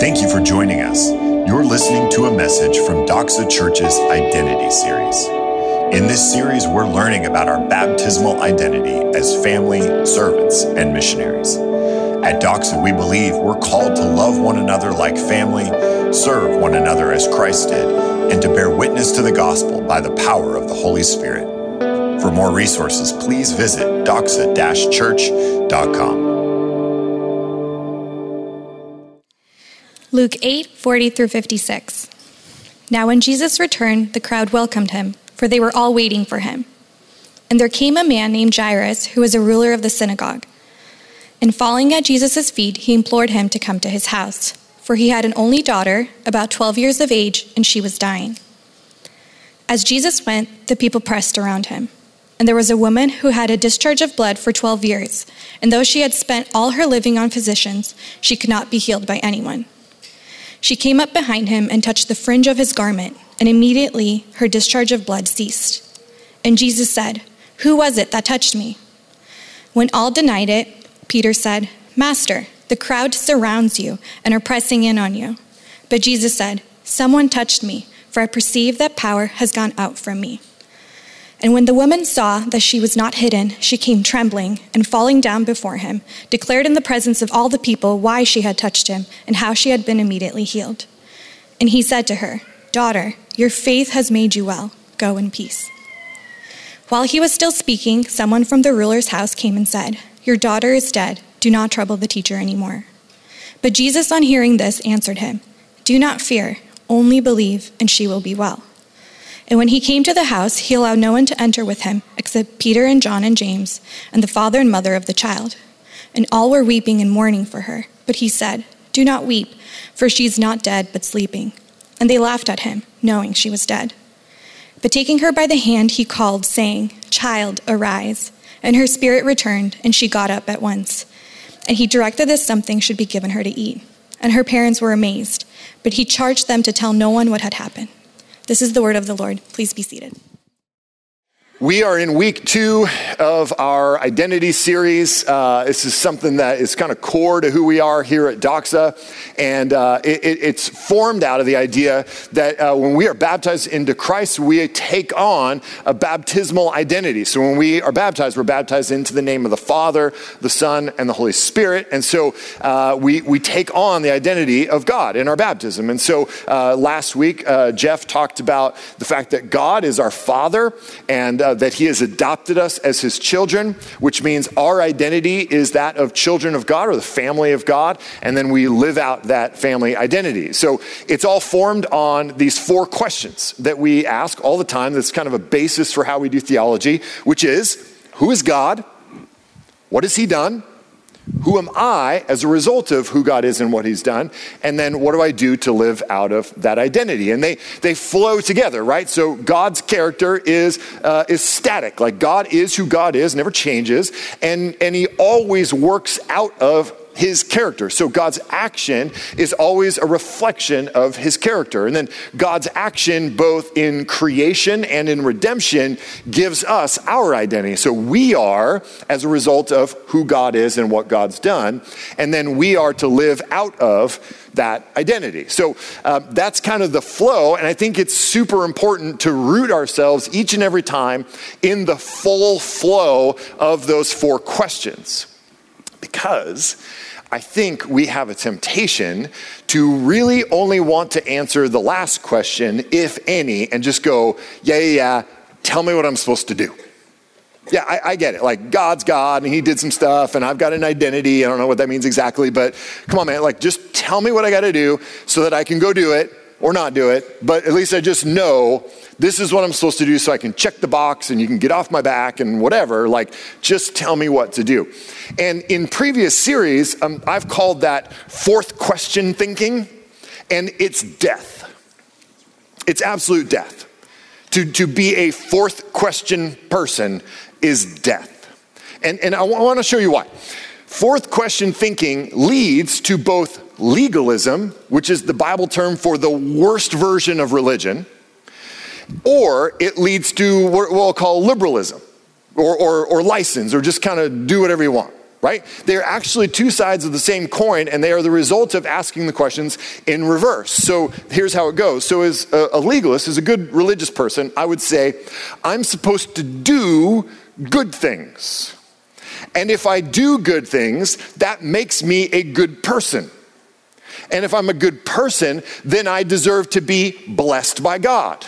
Thank you for joining us. You're listening to a message from Doxa Church's Identity Series. In this series, we're learning about our baptismal identity as family, servants, and missionaries. At Doxa, we believe we're called to love one another like family, serve one another as Christ did, and to bear witness to the gospel by the power of the Holy Spirit. For more resources, please visit doxa-church.com. Luke 8, 40 through 56. Now, when Jesus returned, the crowd welcomed him, for they were all waiting for him. And there came a man named Jairus, who was a ruler of the synagogue. And falling at Jesus' feet, he implored him to come to his house, for he had an only daughter, about 12 years of age, and she was dying. As Jesus went, the people pressed around him. And there was a woman who had a discharge of blood for 12 years, and though she had spent all her living on physicians, she could not be healed by anyone. She came up behind him and touched the fringe of his garment, and immediately her discharge of blood ceased. And Jesus said, Who was it that touched me? When all denied it, Peter said, Master, the crowd surrounds you and are pressing in on you. But Jesus said, Someone touched me, for I perceive that power has gone out from me. And when the woman saw that she was not hidden, she came trembling and falling down before him, declared in the presence of all the people why she had touched him and how she had been immediately healed. And he said to her, Daughter, your faith has made you well. Go in peace. While he was still speaking, someone from the ruler's house came and said, Your daughter is dead. Do not trouble the teacher anymore. But Jesus, on hearing this, answered him, Do not fear, only believe, and she will be well. And when he came to the house, he allowed no one to enter with him except Peter and John and James, and the father and mother of the child. And all were weeping and mourning for her. But he said, Do not weep, for she is not dead, but sleeping. And they laughed at him, knowing she was dead. But taking her by the hand, he called, saying, Child, arise. And her spirit returned, and she got up at once. And he directed that something should be given her to eat. And her parents were amazed, but he charged them to tell no one what had happened. This is the word of the Lord. Please be seated. We are in week two of our identity series. Uh, this is something that is kind of core to who we are here at Doxa. And uh, it, it's formed out of the idea that uh, when we are baptized into Christ, we take on a baptismal identity. So when we are baptized, we're baptized into the name of the Father, the Son, and the Holy Spirit. And so uh, we, we take on the identity of God in our baptism. And so uh, last week, uh, Jeff talked about the fact that God is our Father and uh, that He has adopted us as His children, which means our identity is that of children of God or the family of God, and then we live out that family identity. So it's all formed on these four questions that we ask all the time. That's kind of a basis for how we do theology, which is who is God? What has He done? Who am I as a result of who God is and what He's done? And then what do I do to live out of that identity? And they, they flow together, right? So God's character is, uh, is static. Like God is who God is, never changes. And, and He always works out of his character. So God's action is always a reflection of his character. And then God's action, both in creation and in redemption, gives us our identity. So we are as a result of who God is and what God's done. And then we are to live out of that identity. So uh, that's kind of the flow. And I think it's super important to root ourselves each and every time in the full flow of those four questions. Because I think we have a temptation to really only want to answer the last question, if any, and just go, yeah, yeah, yeah, tell me what I'm supposed to do. Yeah, I, I, get it. Like, God's God, and He did some stuff, and I've got an identity. I don't know what that means exactly, but come on, man. Like, just tell me what I got to do so that I can go do it or not do it. But at least I just know this is what I'm supposed to do so I can check the box and you can get off my back and whatever. Like, just tell me what to do. And in previous series, um, I've called that fourth question thinking, and it's death. It's absolute death. To, to be a fourth question person is death. And, and I, want to show you why. Fourth question thinking leads to both legalism, which is the Bible term for the worst version of religion, or it leads to what we'll call liberalism or, or, or license or just kind of do whatever you want. right? They're actually two sides of the same coin, and they are the result of asking the questions in reverse. So here's how it goes. So, as a, legalist, as a good religious person, I would say, I'm supposed to do good things. And if I do good things, that makes me a good person. And if I'm a good person, then I deserve to be blessed by God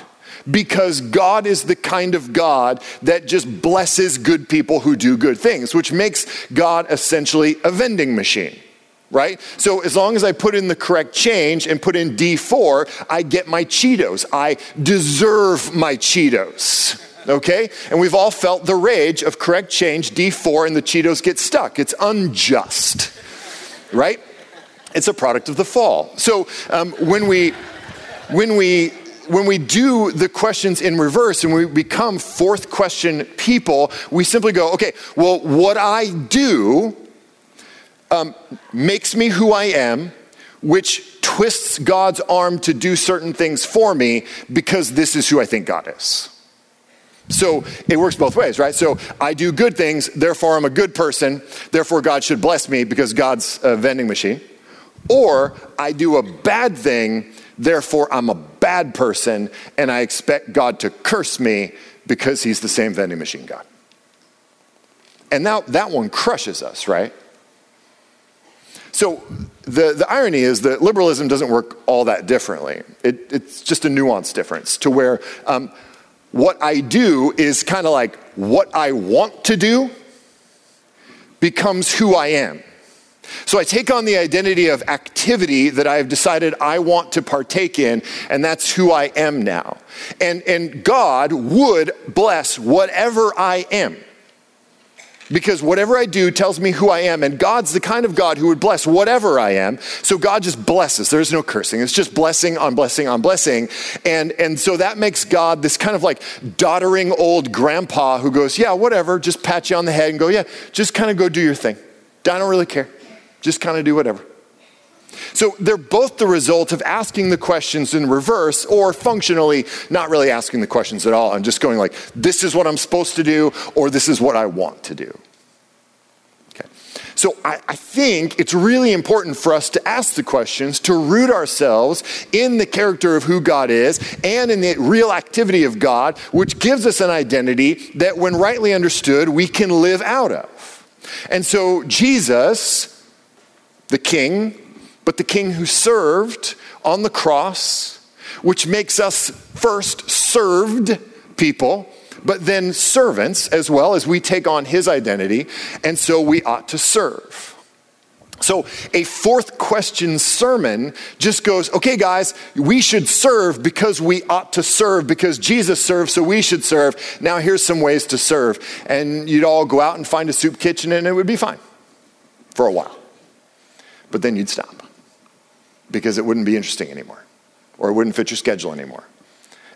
because God is the kind of God that just blesses good people who do good things, which makes God essentially a vending machine. Right? So, as long as I put in the correct change and put in D4, I get my Cheetos. I deserve my Cheetos okay? And we've all felt the rage of correct change, D4, and the Cheetos get stuck. It's unjust, right? It's a product of the fall. So um, when we, when we when we do the questions in reverse and we become fourth question people, we simply go, okay, well, what I do um, makes me who I am, which twists God's arm to do certain things for me because this is who I think God is. So it works both ways, right? So I do good things, therefore I'm a good person, therefore God should bless me because God's a vending machine. Or I do a bad thing, therefore I'm a bad person, and I expect God to curse me because he's the same vending machine God. And now that one crushes us, right? So the, the irony is that liberalism doesn't work all that differently. It, it's just a nuanced difference to where um, what I do is kind of like what I want to do becomes who I am. So I take on the identity of activity that I've decided I want to partake in, and that's who I am now. And, and God would bless whatever I am. Because whatever I do tells me who I am, and God's the kind of God who would bless whatever I am. So God just blesses. There's no cursing. It's just blessing on blessing on blessing. And, and so that makes God this kind of like doddering old grandpa who goes, Yeah, whatever, just pat you on the head and go, Yeah, just kind of go do your thing. I don't really care. Just kind of do whatever. So they're both the result of asking the questions in reverse or functionally not really asking the questions at all and just going like, this is what I'm supposed to do or this is what I want to do. Okay. So I, I think it's really important for us to ask the questions, to root ourselves in the character of who God is and in the real activity of God, which gives us an identity that when rightly understood, we can live out of. And so Jesus the king, but the king who served on the cross, which makes us first served people, but then servants as well as we take on his identity, and so we ought to serve. So, a fourth question sermon just goes, okay, guys, we should serve because we ought to serve because Jesus served, so we should serve. Now, here's some ways to serve. And you'd all go out and find a soup kitchen, and it would be fine for a while but then you'd stop because it wouldn't be interesting anymore or it wouldn't fit your schedule anymore.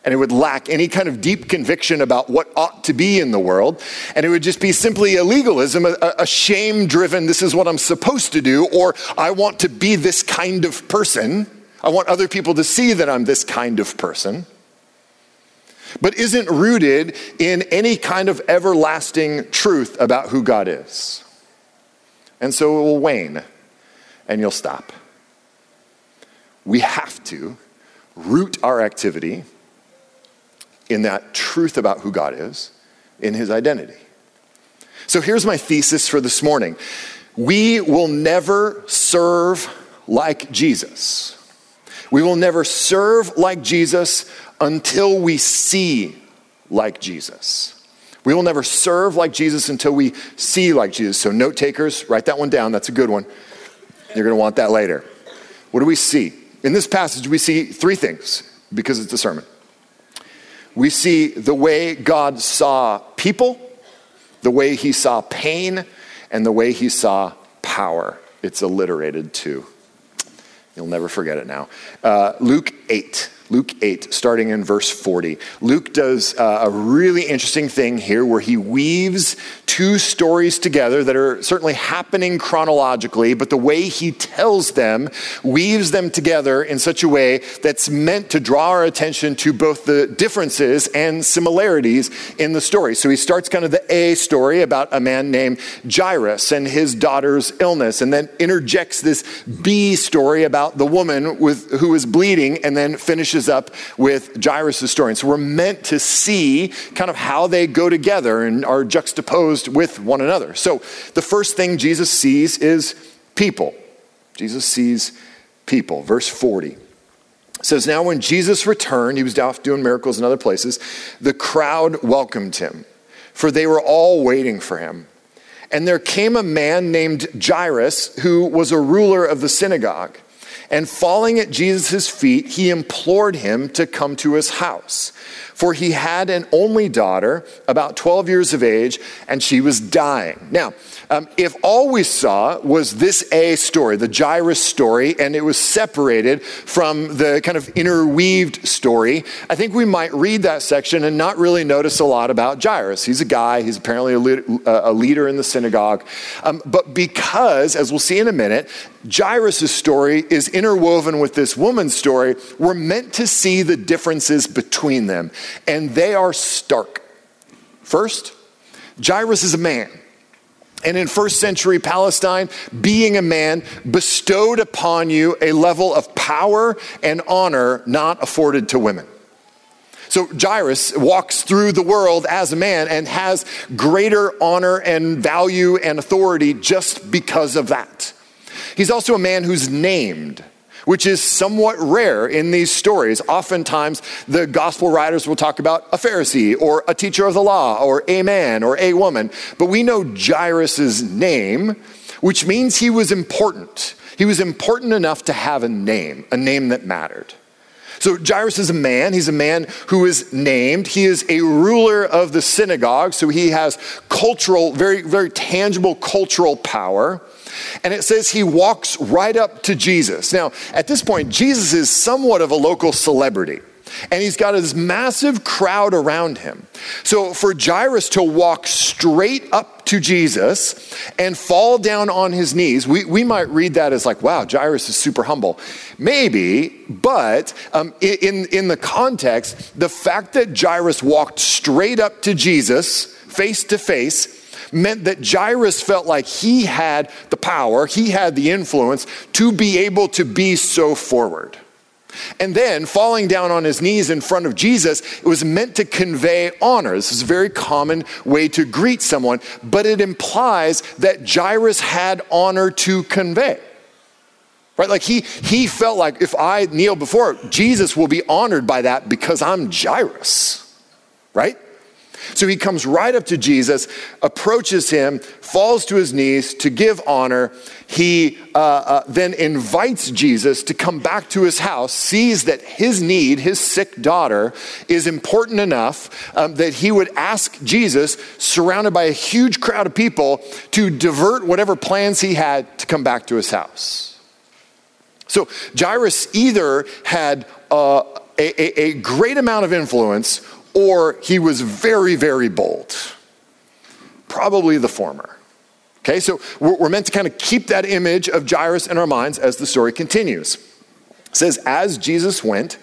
And it would lack any kind of deep conviction about what ought to be in the world. And it would just be simply a legalism, a, a shame driven, this is what I'm supposed to do, or I want to be this kind of person. I want other people to see that I'm this kind of person. But isn't rooted in any kind of everlasting truth about who God is. And so it will wane and you'll stop. We have to root our activity in that truth about who God is, in his identity. So here's my thesis for this morning we will never serve like Jesus. We will never serve like Jesus until we see like Jesus. We will never serve like Jesus until we see like Jesus. So, note takers, write that one down. That's a good one. You're going to want that later. What do we see? In this passage, we see three things because it's a sermon. We see the way God saw people, the way he saw pain, and the way he saw power. It's alliterated too. You'll never forget it now. Uh, Luke 8. Luke 8, starting in verse 40. Luke does uh, a really interesting thing here where he weaves two stories together that are certainly happening chronologically, but the way he tells them weaves them together in such a way that's meant to draw our attention to both the differences and similarities in the story. So he starts kind of the A story about a man named Jairus and his daughter's illness, and then interjects this B story about the woman with, who is bleeding, and then finishes finishes up with Jairus' story. And so we're meant to see kind of how they go together and are juxtaposed with one another. So the first thing Jesus sees is people. Jesus sees people. Verse 40 says, Now when Jesus returned, he was off doing miracles in other places, the crowd welcomed him, for they were all waiting for him. And there came a man named Jairus, who was a ruler of the synagogue. And falling at Jesus' feet, he implored him to come to his house. For he had an only daughter, about 12 years of age, and she was dying. Now, um, if all we saw was this A story, the Jairus story, and it was separated from the kind of interweaved story, I think we might read that section and not really notice a lot about Jairus. He's a guy, he's apparently a, le- a leader in the synagogue. Um, but because, as we'll see in a minute, Jairus' story is interwoven with this woman's story, we're meant to see the differences between them, and they are stark. First, Jairus is a man. And in first century Palestine, being a man bestowed upon you a level of power and honor not afforded to women. So Jairus walks through the world as a man and has greater honor and value and authority just because of that. He's also a man who's named which is somewhat rare in these stories. Oftentimes, the gospel writers will talk about a Pharisee or a teacher of the law or a man or a woman. But we know Jairus' name, which means he was important. He was important enough to have a name, a name that mattered. So Jairus is a man. He's a man who is named. He is a ruler of the synagogue. So he has cultural, very, very tangible cultural power. And it says he walks right up to Jesus. Now, at this point, Jesus is somewhat of a local celebrity. And he's got this massive crowd around him. So for Jairus to walk straight up to Jesus and fall down on his knees, we, we might read that as like, wow, Jairus is super humble. Maybe, but um, in, in the context, the fact that Jairus walked straight up to Jesus face to face meant that Jairus felt like he had the power, he had the influence to be able to be so forward. And then falling down on his knees in front of Jesus, it was meant to convey honor. This is a very common way to greet someone, but it implies that Jairus had honor to convey. Right? Like he, he felt like if I kneel before, Jesus will be honored by that because I'm Jairus. Right? So he comes right up to Jesus, approaches him, falls to his knees to give honor. He uh, uh, then invites Jesus to come back to his house, sees that his need, his sick daughter, is important enough um, that he would ask Jesus, surrounded by a huge crowd of people, to divert whatever plans he had to come back to his house. So Jairus either had uh, a, a, a great amount of influence or he was very, very bold. Probably the former. Okay, so we're meant to kind of keep that image of Jairus in our minds as the story continues. It says, As Jesus went,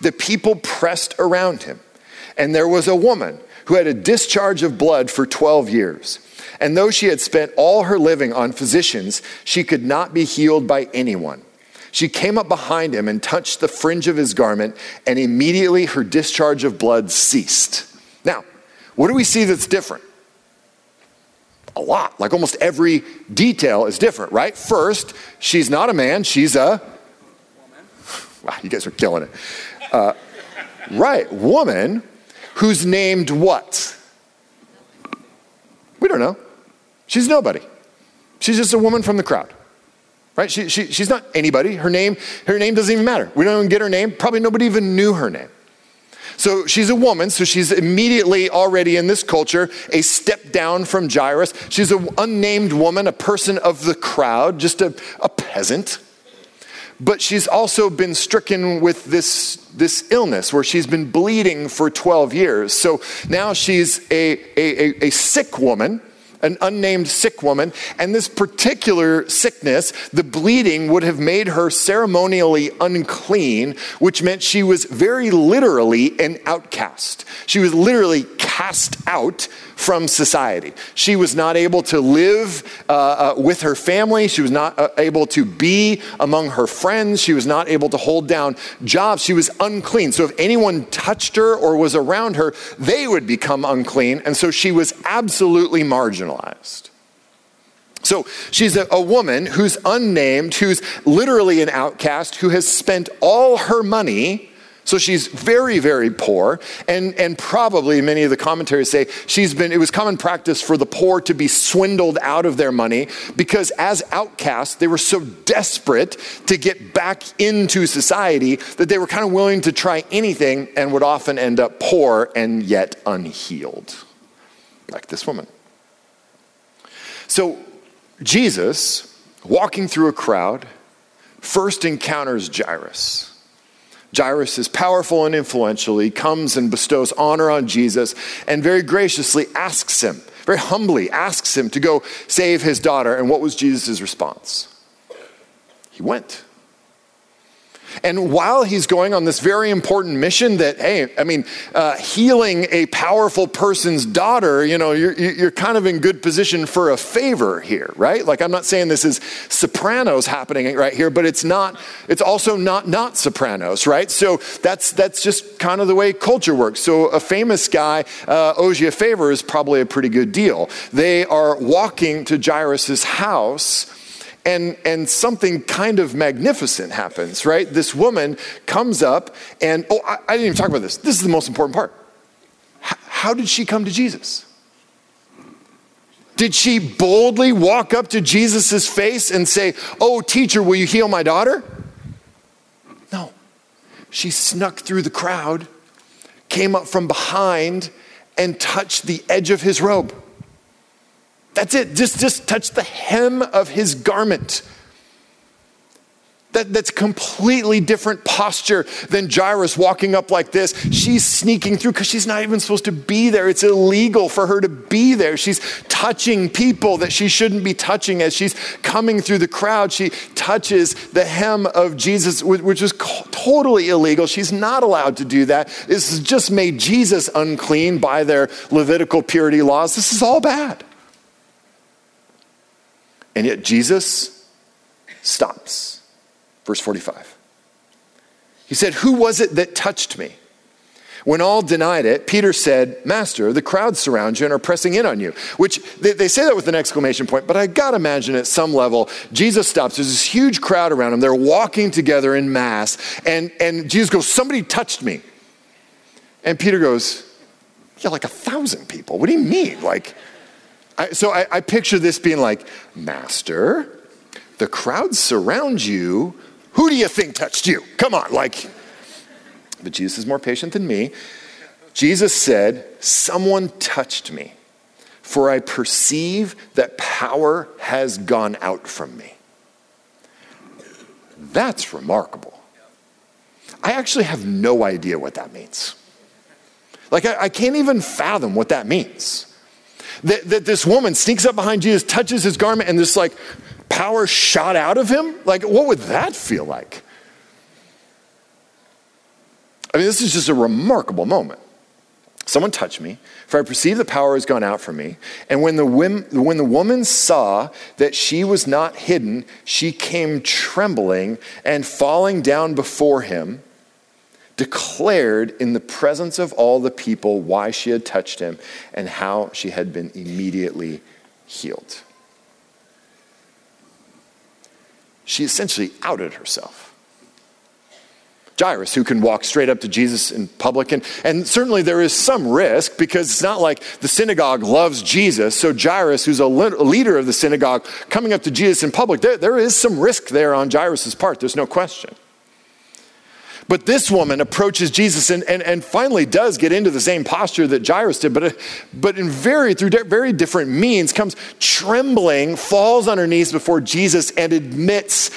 the people pressed around him, and there was a woman who had a discharge of blood for 12 years. And though she had spent all her living on physicians, she could not be healed by anyone. She came up behind him and touched the fringe of his garment, and immediately her discharge of blood ceased. Now, what do we see that's different? A lot. Like almost every detail is different, right? First, she's not a man, she's a. Woman. Wow, you guys are killing it. Uh, right, woman who's named what? We don't know. She's nobody. She's just a woman from the crowd right? She, she, she's not anybody. Her name, her name doesn't even matter. We don't even get her name. Probably nobody even knew her name. So she's a woman, so she's immediately already in this culture a step down from Jairus. She's an unnamed woman, a person of the crowd, just a, a peasant. but she's also been stricken with this, this illness where she's been bleeding for 12 years. So now she's a, a, a, sick woman an unnamed sick woman, and this particular sickness, the bleeding, would have made her ceremonially unclean, which meant she was very literally an outcast. She was literally cast out from society. She was not able to live uh, uh, with her family. She was not uh, able to be among her friends. She was not able to hold down jobs. She was unclean. So if anyone touched her or was around her, they would become unclean. And so she was absolutely marginalized. So she's a, a, woman who's unnamed, who's literally an outcast, who has spent all her money so she's very, very poor. And, and probably many of the commentaries say she's been, it was common practice for the poor to be swindled out of their money because as outcasts, they were so desperate to get back into society that they were kind of willing to try anything and would often end up poor and yet unhealed, like this woman. So Jesus, walking through a crowd, first encounters Jairus. Jairus is powerful and influential. He comes and bestows honor on Jesus and very graciously asks him, very humbly asks him to go save his daughter. And what was Jesus' response? He went. And while he's going on this very important mission that, hey, I mean, uh, healing a powerful person's daughter, you know, you're, you're kind of in good position for a favor here, right? Like, I'm not saying this is Sopranos happening right here, but it's not, it's also not not Sopranos, right? So that's, that's just kind of the way culture works. So a famous guy uh, owes you a favor is probably a pretty good deal. They are walking to Jairus' house and, and something kind of magnificent happens, right? This woman comes up, and oh, I, I didn't even talk about this. This is the most important part. H- how did she come to Jesus? Did she boldly walk up to Jesus' face and say, Oh, teacher, will you heal my daughter? No. She snuck through the crowd, came up from behind, and touched the edge of his robe. That's it. Just, just touch the hem of his garment. That, that's completely different posture than Jairus walking up like this. She's sneaking through because she's not even supposed to be there. It's illegal for her to be there. She's touching people that she shouldn't be touching as she's coming through the crowd. She touches the hem of Jesus, which is totally illegal. She's not allowed to do that. This has just made Jesus unclean by their Levitical purity laws. This is all bad. And yet Jesus stops. Verse 45. He said, Who was it that touched me? When all denied it, Peter said, Master, the crowds surround you and are pressing in on you. Which they, they say that with an exclamation point, but I gotta imagine at some level, Jesus stops. There's this huge crowd around him. They're walking together in mass. And, and Jesus goes, Somebody touched me. And Peter goes, Yeah, like a thousand people. What do you mean? Like, I, so I, I picture this being like, Master, the crowd surrounds you. Who do you think touched you? Come on, like. But Jesus is more patient than me. Jesus said, Someone touched me, for I perceive that power has gone out from me. That's remarkable. I actually have no idea what that means. Like, I, I can't even fathom what that means that, that this woman sneaks up behind Jesus, touches his garment, and this like power shot out of him? Like, what would that feel like? I mean, this is just a remarkable moment. Someone touched me, for I perceive the power has gone out from me. And when the, when the woman saw that she was not hidden, she came trembling and falling down before him declared in the presence of all the people why she had touched him and how she had been immediately healed. She essentially outed herself. Jairus, who can walk straight up to Jesus in public. And, and certainly there is some risk because it's not like the synagogue loves Jesus. So Jairus, who's a leader of the synagogue, coming up to Jesus in public, there, there is some risk there on Jairus' part. There's no question. But this woman approaches Jesus and, and, and finally does get into the same posture that Jairus did, but, but in very, through very different means, comes trembling, falls on her knees before Jesus, and admits,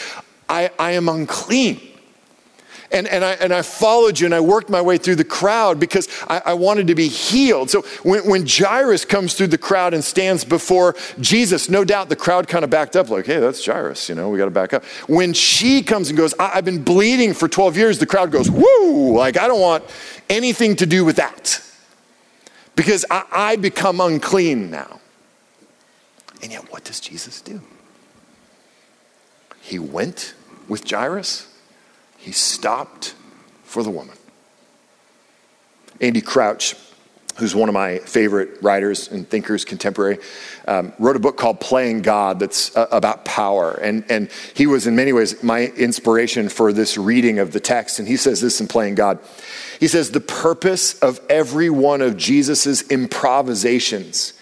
I, I am unclean. And, and, I, and I followed you and I worked my way through the crowd because I, I wanted to be healed. So when, when Jairus comes through the crowd and stands before Jesus, no doubt the crowd kind of backed up, like, hey, that's Jairus, you know, we got to back up. When she comes and goes, I, have been bleeding for 12 years, the crowd goes, woo, like, I don't want anything to do with that because I, I become unclean now. And yet, what does Jesus do? He went with Jairus he stopped for the woman. Andy Crouch, who's one of my favorite writers and thinkers contemporary, um, wrote a book called Playing God that's uh, about power. And, and he was, in many ways, my inspiration for this reading of the text. And he says this in Playing God. He says, The purpose of every one of Jesus' improvisations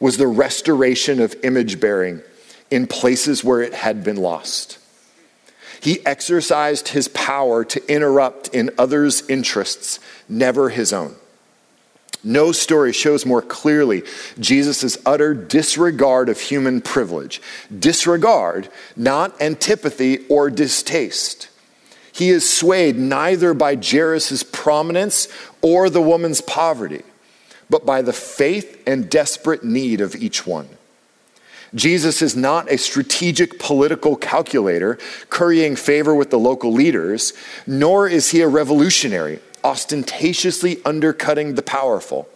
was the restoration of image bearing in places where it had been lost. He exercised his power to interrupt in others' interests, never his own. No story shows more clearly Jesus' utter disregard of human privilege. Disregard, not antipathy or distaste. He is swayed neither by Jairus' prominence or the woman's poverty, but by the faith and desperate need of each one. Jesus is not a strategic political calculator currying favor with the local leaders, nor is he a revolutionary, ostentatiously undercutting the powerful.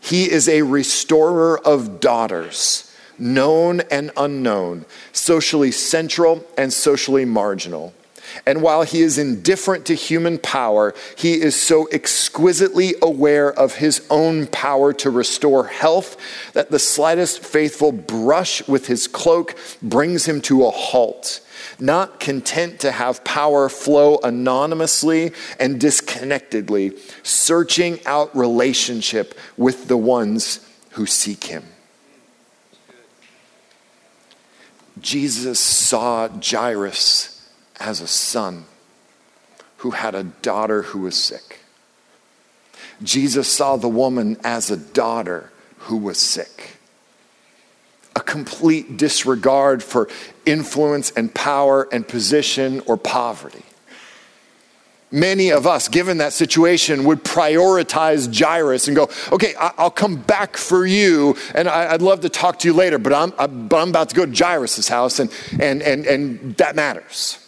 He is a restorer of daughters, known and unknown, socially central and socially marginal. And while he is indifferent to human power, he is so exquisitely aware of his own power to restore health that the slightest faithful brush with his cloak brings him to a halt. Not content to have power flow anonymously and disconnectedly, searching out relationship with the ones who seek him. Jesus saw Jairus as a son who had a daughter who was sick. Jesus saw the woman as a daughter who was sick. A complete disregard for influence and power and position or poverty. Many of us, given that situation, would prioritize Jairus and go, okay, I'll come back for you, and I'd love to talk to you later, but I'm, but I'm about to go to Jairus' house, and, and, and, and that matters.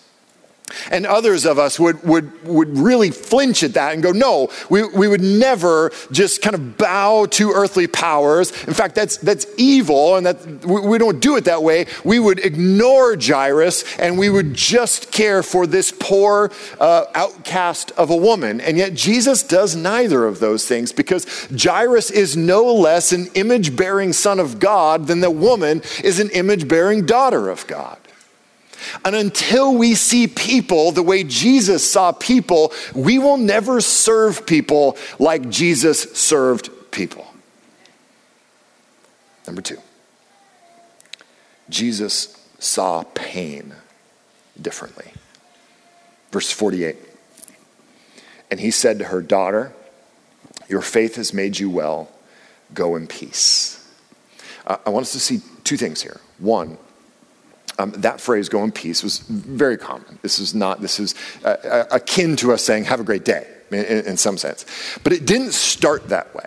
And others of us would, would, would really flinch at that and go, no, we, we would never just kind of bow to earthly powers. In fact, that's, that's evil and that we, don't do it that way. We would ignore Jairus and we would just care for this poor uh, outcast of a woman. And yet Jesus does neither of those things because Jairus is no less an image bearing son of God than the woman is an image bearing daughter of God. And until we see people the way Jesus saw people, we will never serve people like Jesus served people. Number two, Jesus saw pain differently. Verse 48. And he said to her, Daughter, your faith has made you well. Go in peace. I want us to see two things here. One, um, that phrase, go in peace, was very common. This is not, this is uh, uh, akin to us saying, have a great day in, in some sense. But it didn't start that way.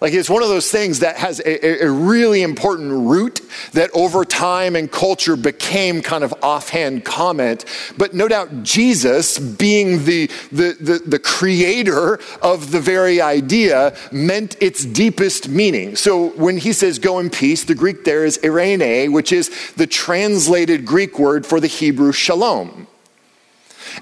Like it's one of those things that has a, a, really important root that over time and culture became kind of offhand comment. But no doubt Jesus, being the, the, the, the creator of the very idea, meant its deepest meaning. So when he says go in peace, the Greek there is irene, which is the translated Greek word for the Hebrew shalom.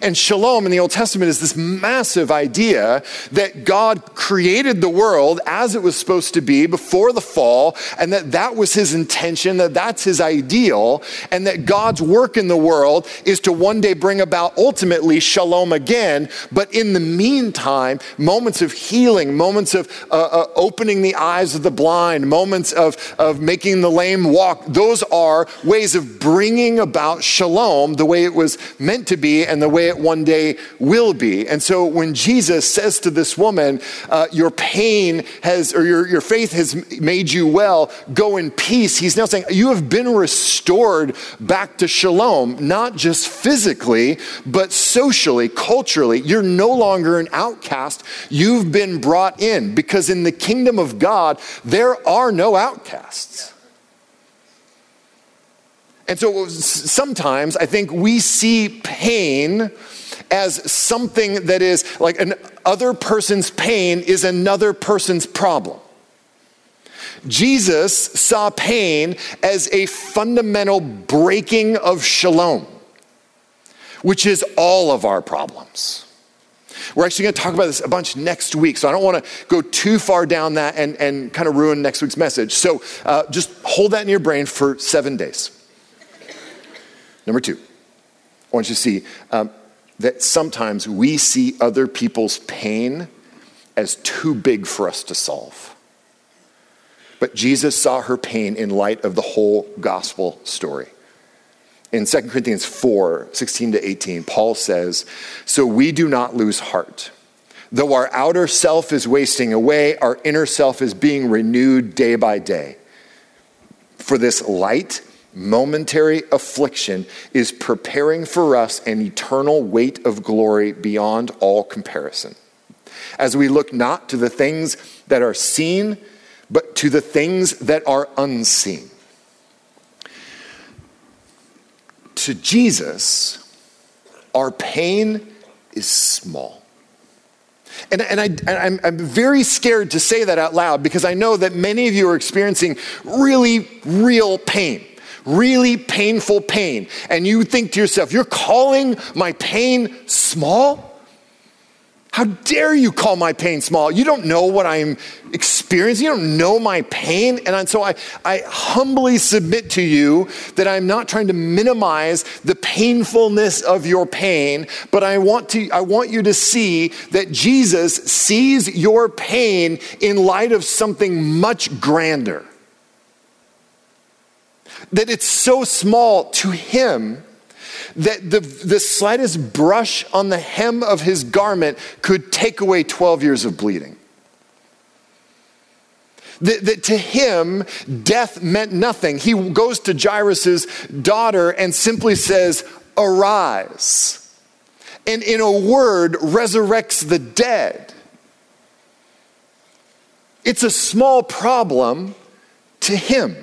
And shalom in the Old Testament is this massive idea that God created the world as it was supposed to be before the fall, and that that was his intention, that that's his ideal, and that God's work in the world is to one day bring about ultimately shalom again. But in the meantime, moments of healing, moments of uh, uh, opening the eyes of the blind, moments of, of making the lame walk, those are ways of bringing about shalom the way it was meant to be and the way it one day will be. And so when Jesus says to this woman, uh, Your pain has, or your, your faith has made you well, go in peace, he's now saying, You have been restored back to shalom, not just physically, but socially, culturally. You're no longer an outcast. You've been brought in because in the kingdom of God, there are no outcasts. And so sometimes I think we see pain as something that is like an other person's pain is another person's problem. Jesus saw pain as a fundamental breaking of shalom, which is all of our problems. We're actually going to talk about this a bunch next week, so I don't want to go too far down that and, and kind of ruin next week's message. So uh, just hold that in your brain for seven days. Number two, I want you to see um, that sometimes we see other people's pain as too big for us to solve. But Jesus saw her pain in light of the whole gospel story. In 2 Corinthians 4 16 to 18, Paul says, So we do not lose heart. Though our outer self is wasting away, our inner self is being renewed day by day. For this light, momentary affliction is preparing for us an eternal weight of glory beyond all comparison. As we look not to the things that are seen, but to the things that are unseen. To Jesus, our pain is small. And, and, I, and I'm, I'm very scared to say that out loud because I know that many of you are experiencing really real pain really painful pain, and you think to yourself, You're calling my pain small? How dare you call my pain small? You don't know what I'm experiencing. You don't know my pain. And so I, I humbly submit to you that I'm not trying to minimize the painfulness of your pain, but I want, to, I want you to see that Jesus sees your pain in light of something much grander that it's so small to him that the, the slightest brush on the hem of his garment could take away 12 years of bleeding. That, that, to him, death meant nothing. He goes to Jairus' daughter and simply says, Arise. And in a word, resurrects the dead. It's a small problem to him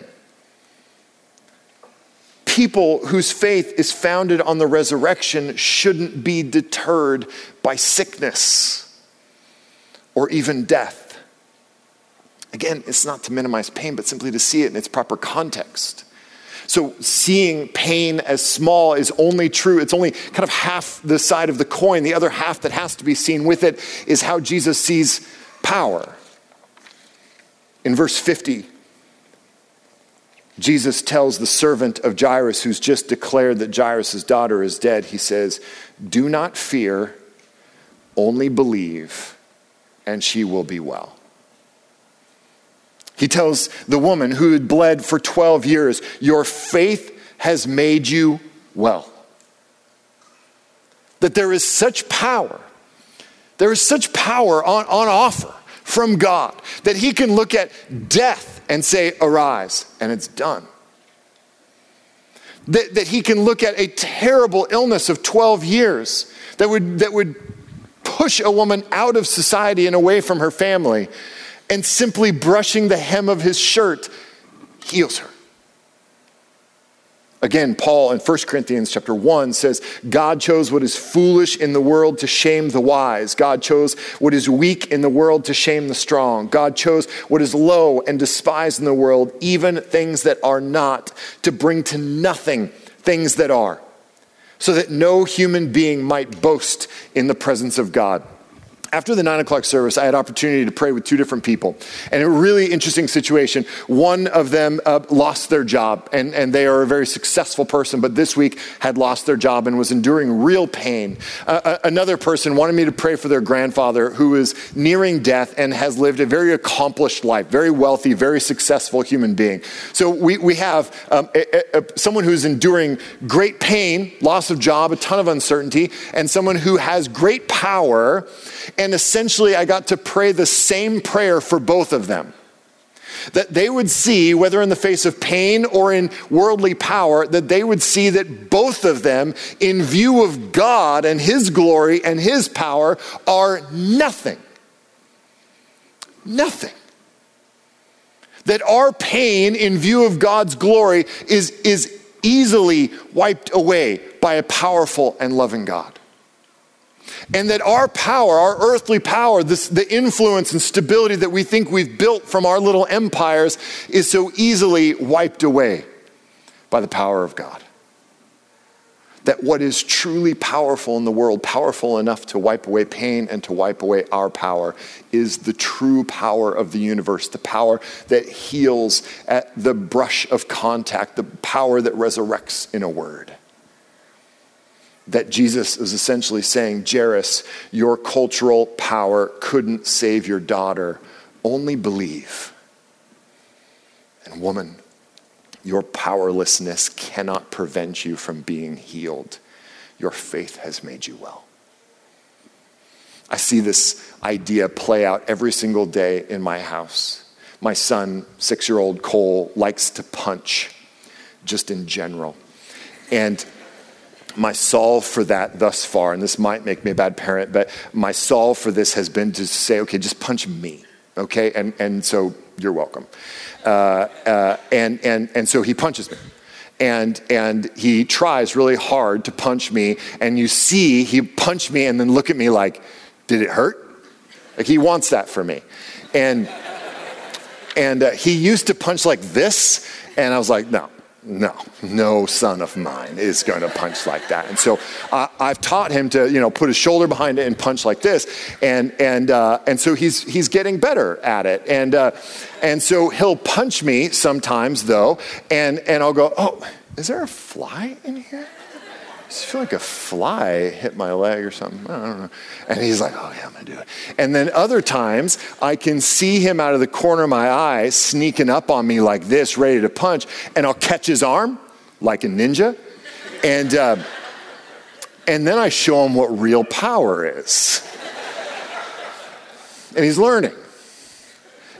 people whose faith is founded on the resurrection shouldn't be deterred by sickness or even death. Again, it's not to minimize pain, but simply to see it in its proper context. So, seeing pain as small is only true. It's only kind of half the side of the coin. The other half that has to be seen with it is how Jesus sees power. In verse 50, Jesus tells the servant of Jairus, who's just declared that Jairus' daughter is dead, he says, Do not fear, only believe, and she will be well. He tells the woman who had bled for 12 years, Your faith has made you well. That there is such power, there is such power on, on offer from God that He can look at death and say, Arise, and it's done. That, that he can look at a terrible illness of 12 years that would, that would push a woman out of society and away from her family, and simply brushing the hem of his shirt heals her. Again, Paul in 1 Corinthians chapter 1 says, God chose what is foolish in the world to shame the wise. God chose what is weak in the world to shame the strong. God chose what is low and despised in the world, even things that are not, to bring to nothing things that are, so that no human being might boast in the presence of God. After the nine o'clock service, I had opportunity to pray with two different people, and a really interesting situation. One of them uh, lost their job, and, and they are a very successful person, but this week had lost their job and was enduring real pain. Uh, uh another person wanted me to pray for their grandfather who is nearing death and has lived a very accomplished life, very wealthy, very successful human being. So we, we have um, a, a, someone who's enduring great pain, loss of job, a ton of uncertainty, and someone who has great power and essentially, I got to pray the same prayer for both of them. That they would see, whether in the face of pain or in worldly power, that they would see that both of them, in view of God and His glory and His power, are nothing. Nothing. That our pain, in view of God's glory, is, is easily wiped away by a powerful and loving God. And that our power, our earthly power, this, the influence and stability that we think we've built from our little empires is so easily wiped away by the power of God. That what is truly powerful in the world, powerful enough to wipe away pain and to wipe away our power, is the true power of the universe, the power that heals at the brush of contact, the power that resurrects in a word that Jesus is essentially saying, Jairus, your cultural power couldn't save your daughter. Only believe. And woman, your powerlessness cannot prevent you from being healed. Your faith has made you well. I see this idea play out every single day in my house. My son, six year old Cole, likes to punch just in general. And my solve for that thus far, and this might make me a bad parent, but my solve for this has been to say, okay, just punch me, okay? And, and so you're welcome. Uh, uh, and, and, and so he punches me. And, and he tries really hard to punch me, and you see he punched me and then look at me like, did it hurt? Like he wants that for me. And, and uh, he used to punch like this, and I was like, no, no, no son of mine is going to punch like that. And so uh, I've taught him to, you know, put his shoulder behind it and punch like this. And, and, uh, and so he's, he's getting better at it. And, uh, and so he'll punch me sometimes, though, and, and I'll go, oh, is there a fly in here? I feel like a fly hit my leg or something. I don't know. And he's like, oh, yeah, I'm going to do it. And then other times, I can see him out of the corner of my eye sneaking up on me like this, ready to punch. And I'll catch his arm like a ninja. And, uh, and then I show him what real power is. And he's learning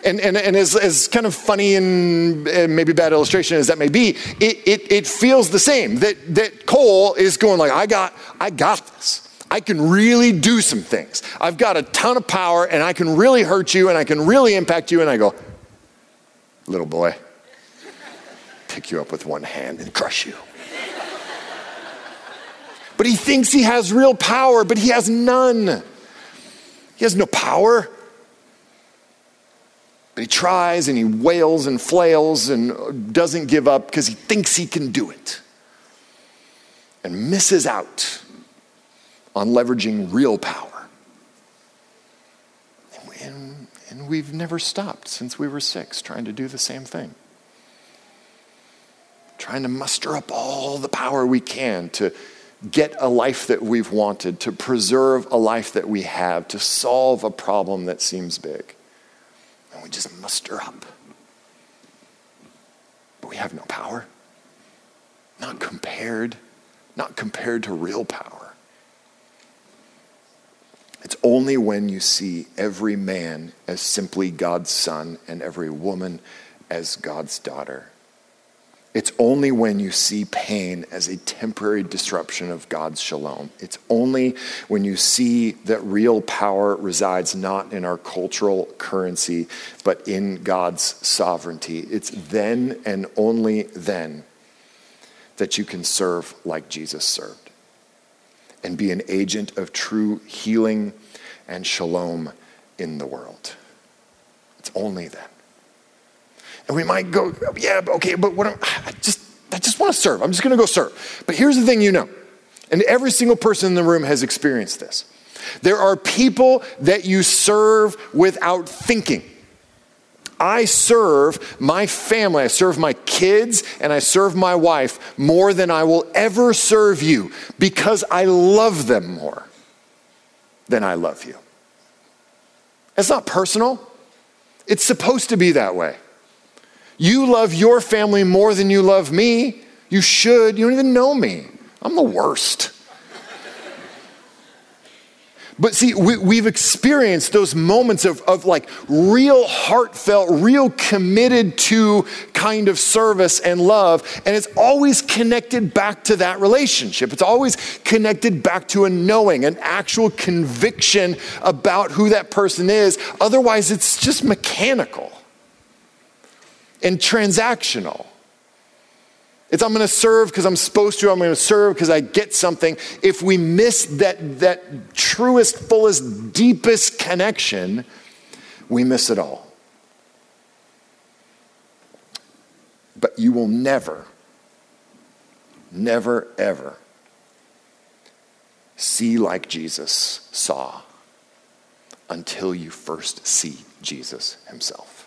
and, and, and as, as kind of funny and, maybe bad illustration as that may be, it, it, it feels the same. That, that Cole is going like, I got, I got this. I can really do some things. I've got a ton of power and I can really hurt you and I can really impact you. And I go, little boy, pick you up with one hand and crush you. but he thinks he has real power, but he has none. He has no power. But he tries and he wails and flails and doesn't give up because he thinks he can do it and misses out on leveraging real power. And, and we've never stopped since we were six trying to do the same thing. Trying to muster up all the power we can to get a life that we've wanted, to preserve a life that we have, to solve a problem that seems big and we just muster up. But we have no power. Not compared, not compared to real power. It's only when you see every man as simply God's son and every woman as God's daughter it's only when you see pain as a temporary disruption of God's shalom. It's only when you see that real power resides not in our cultural currency, but in God's sovereignty. It's then and only then that you can serve like Jesus served and be an agent of true healing and shalom in the world. It's only then. And we might go, yeah, okay, but what I just I just want to serve. I'm just going to go serve. But here's the thing you know. And every single person in the room has experienced this. There are people that you serve without thinking. I serve my family, I serve my kids, and I serve my wife more than I will ever serve you because I love them more than I love you. It's not personal, it's supposed to be that way. You love your family more than you love me. You should. You don't even know me. I'm the worst. But see, we, have experienced those moments of, of like real heartfelt, real committed to kind of service and love. And it's always connected back to that relationship. It's always connected back to a knowing, an actual conviction about who that person is. Otherwise, it's just mechanical and transactional. It's I'm going to serve because I'm supposed to, I'm going to serve because I get something. If we miss that, that truest, fullest, deepest connection, we miss it all. But you will never, never, ever see like Jesus saw until you first see Jesus himself.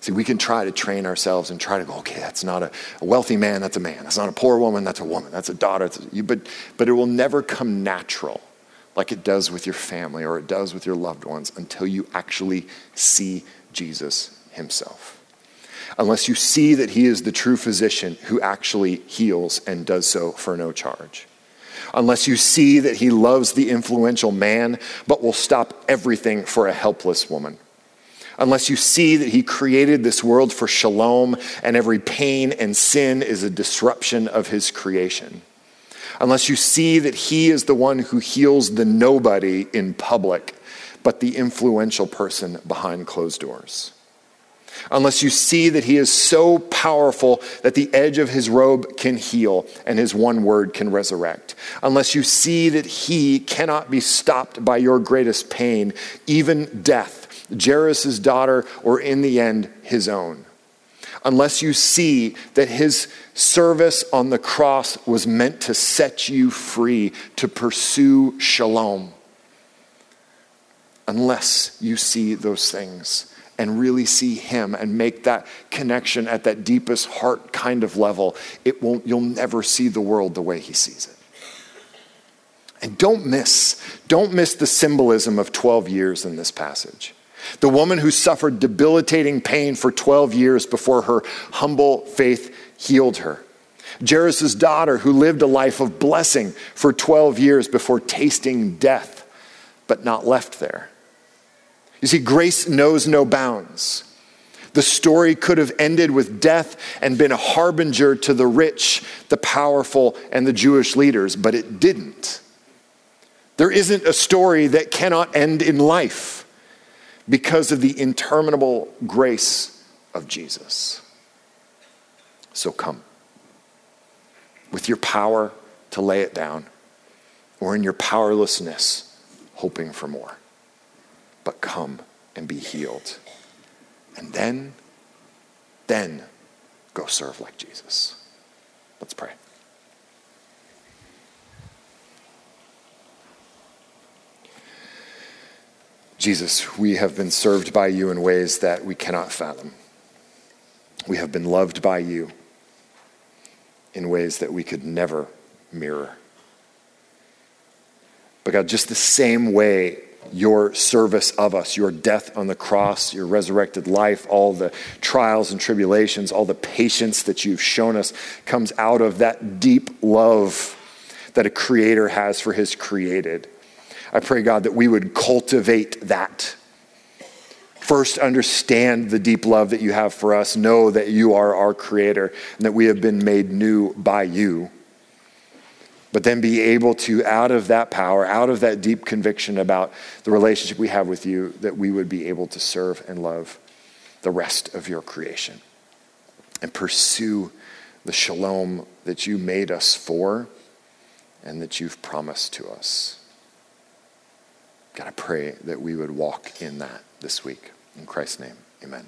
See, we can try to train ourselves and try to go, okay, that's not a, a wealthy man, that's a man. That's not a poor woman, that's a woman. That's a daughter. A, but, but it will never come natural like it does with your family or it does with your loved ones until you actually see Jesus himself. Unless you see that he is the true physician who actually heals and does so for no charge. Unless you see that he loves the influential man but will stop everything for a helpless woman unless you see that He created this world for shalom and every pain and sin is a disruption of His creation. Unless you see that He is the one who heals the nobody in public, but the influential person behind closed doors unless you see that he is so powerful that the edge of his robe can heal and his one word can resurrect, unless you see that he cannot be stopped by your greatest pain, even death, Jairus' daughter, or in the end, his own. Unless you see that his service on the cross was meant to set you free, to pursue shalom. Unless you see those things and really see him and make that connection at that deepest heart kind of level, it won't, you'll never see the world the way he sees it. And don't miss, don't miss the symbolism of 12 years in this passage. The woman who suffered debilitating pain for 12 years before her humble faith healed her. Jairus' daughter who lived a life of blessing for 12 years before tasting death, but not left there. You see, grace knows no bounds. The story could have ended with death and been a harbinger to the rich, the powerful, and the Jewish leaders, but it didn't. There isn't a story that cannot end in life because of the interminable grace of Jesus. So come with your power to lay it down, or in your powerlessness, hoping for more. But come and be healed. And then, then go serve like Jesus. Let's pray. Jesus, we have been served by you in ways that we cannot fathom. We have been loved by you in ways that we could never mirror. But God, just the same way your service of us, your death on the cross, your resurrected life, all the trials and tribulations, all the patience that you've shown us comes out of that deep love that a creator has for his created. I pray, God, that we would cultivate that. First, understand the deep love that you have for us, know that you are our creator and that we have been made new by you. But then be able to, out of that power, out of that deep conviction about the relationship we have with you, that we would be able to serve and love the rest of your creation and pursue the shalom that you made us for and that you've promised to us. God, I pray that we would walk in that this week. In Christ's name, amen.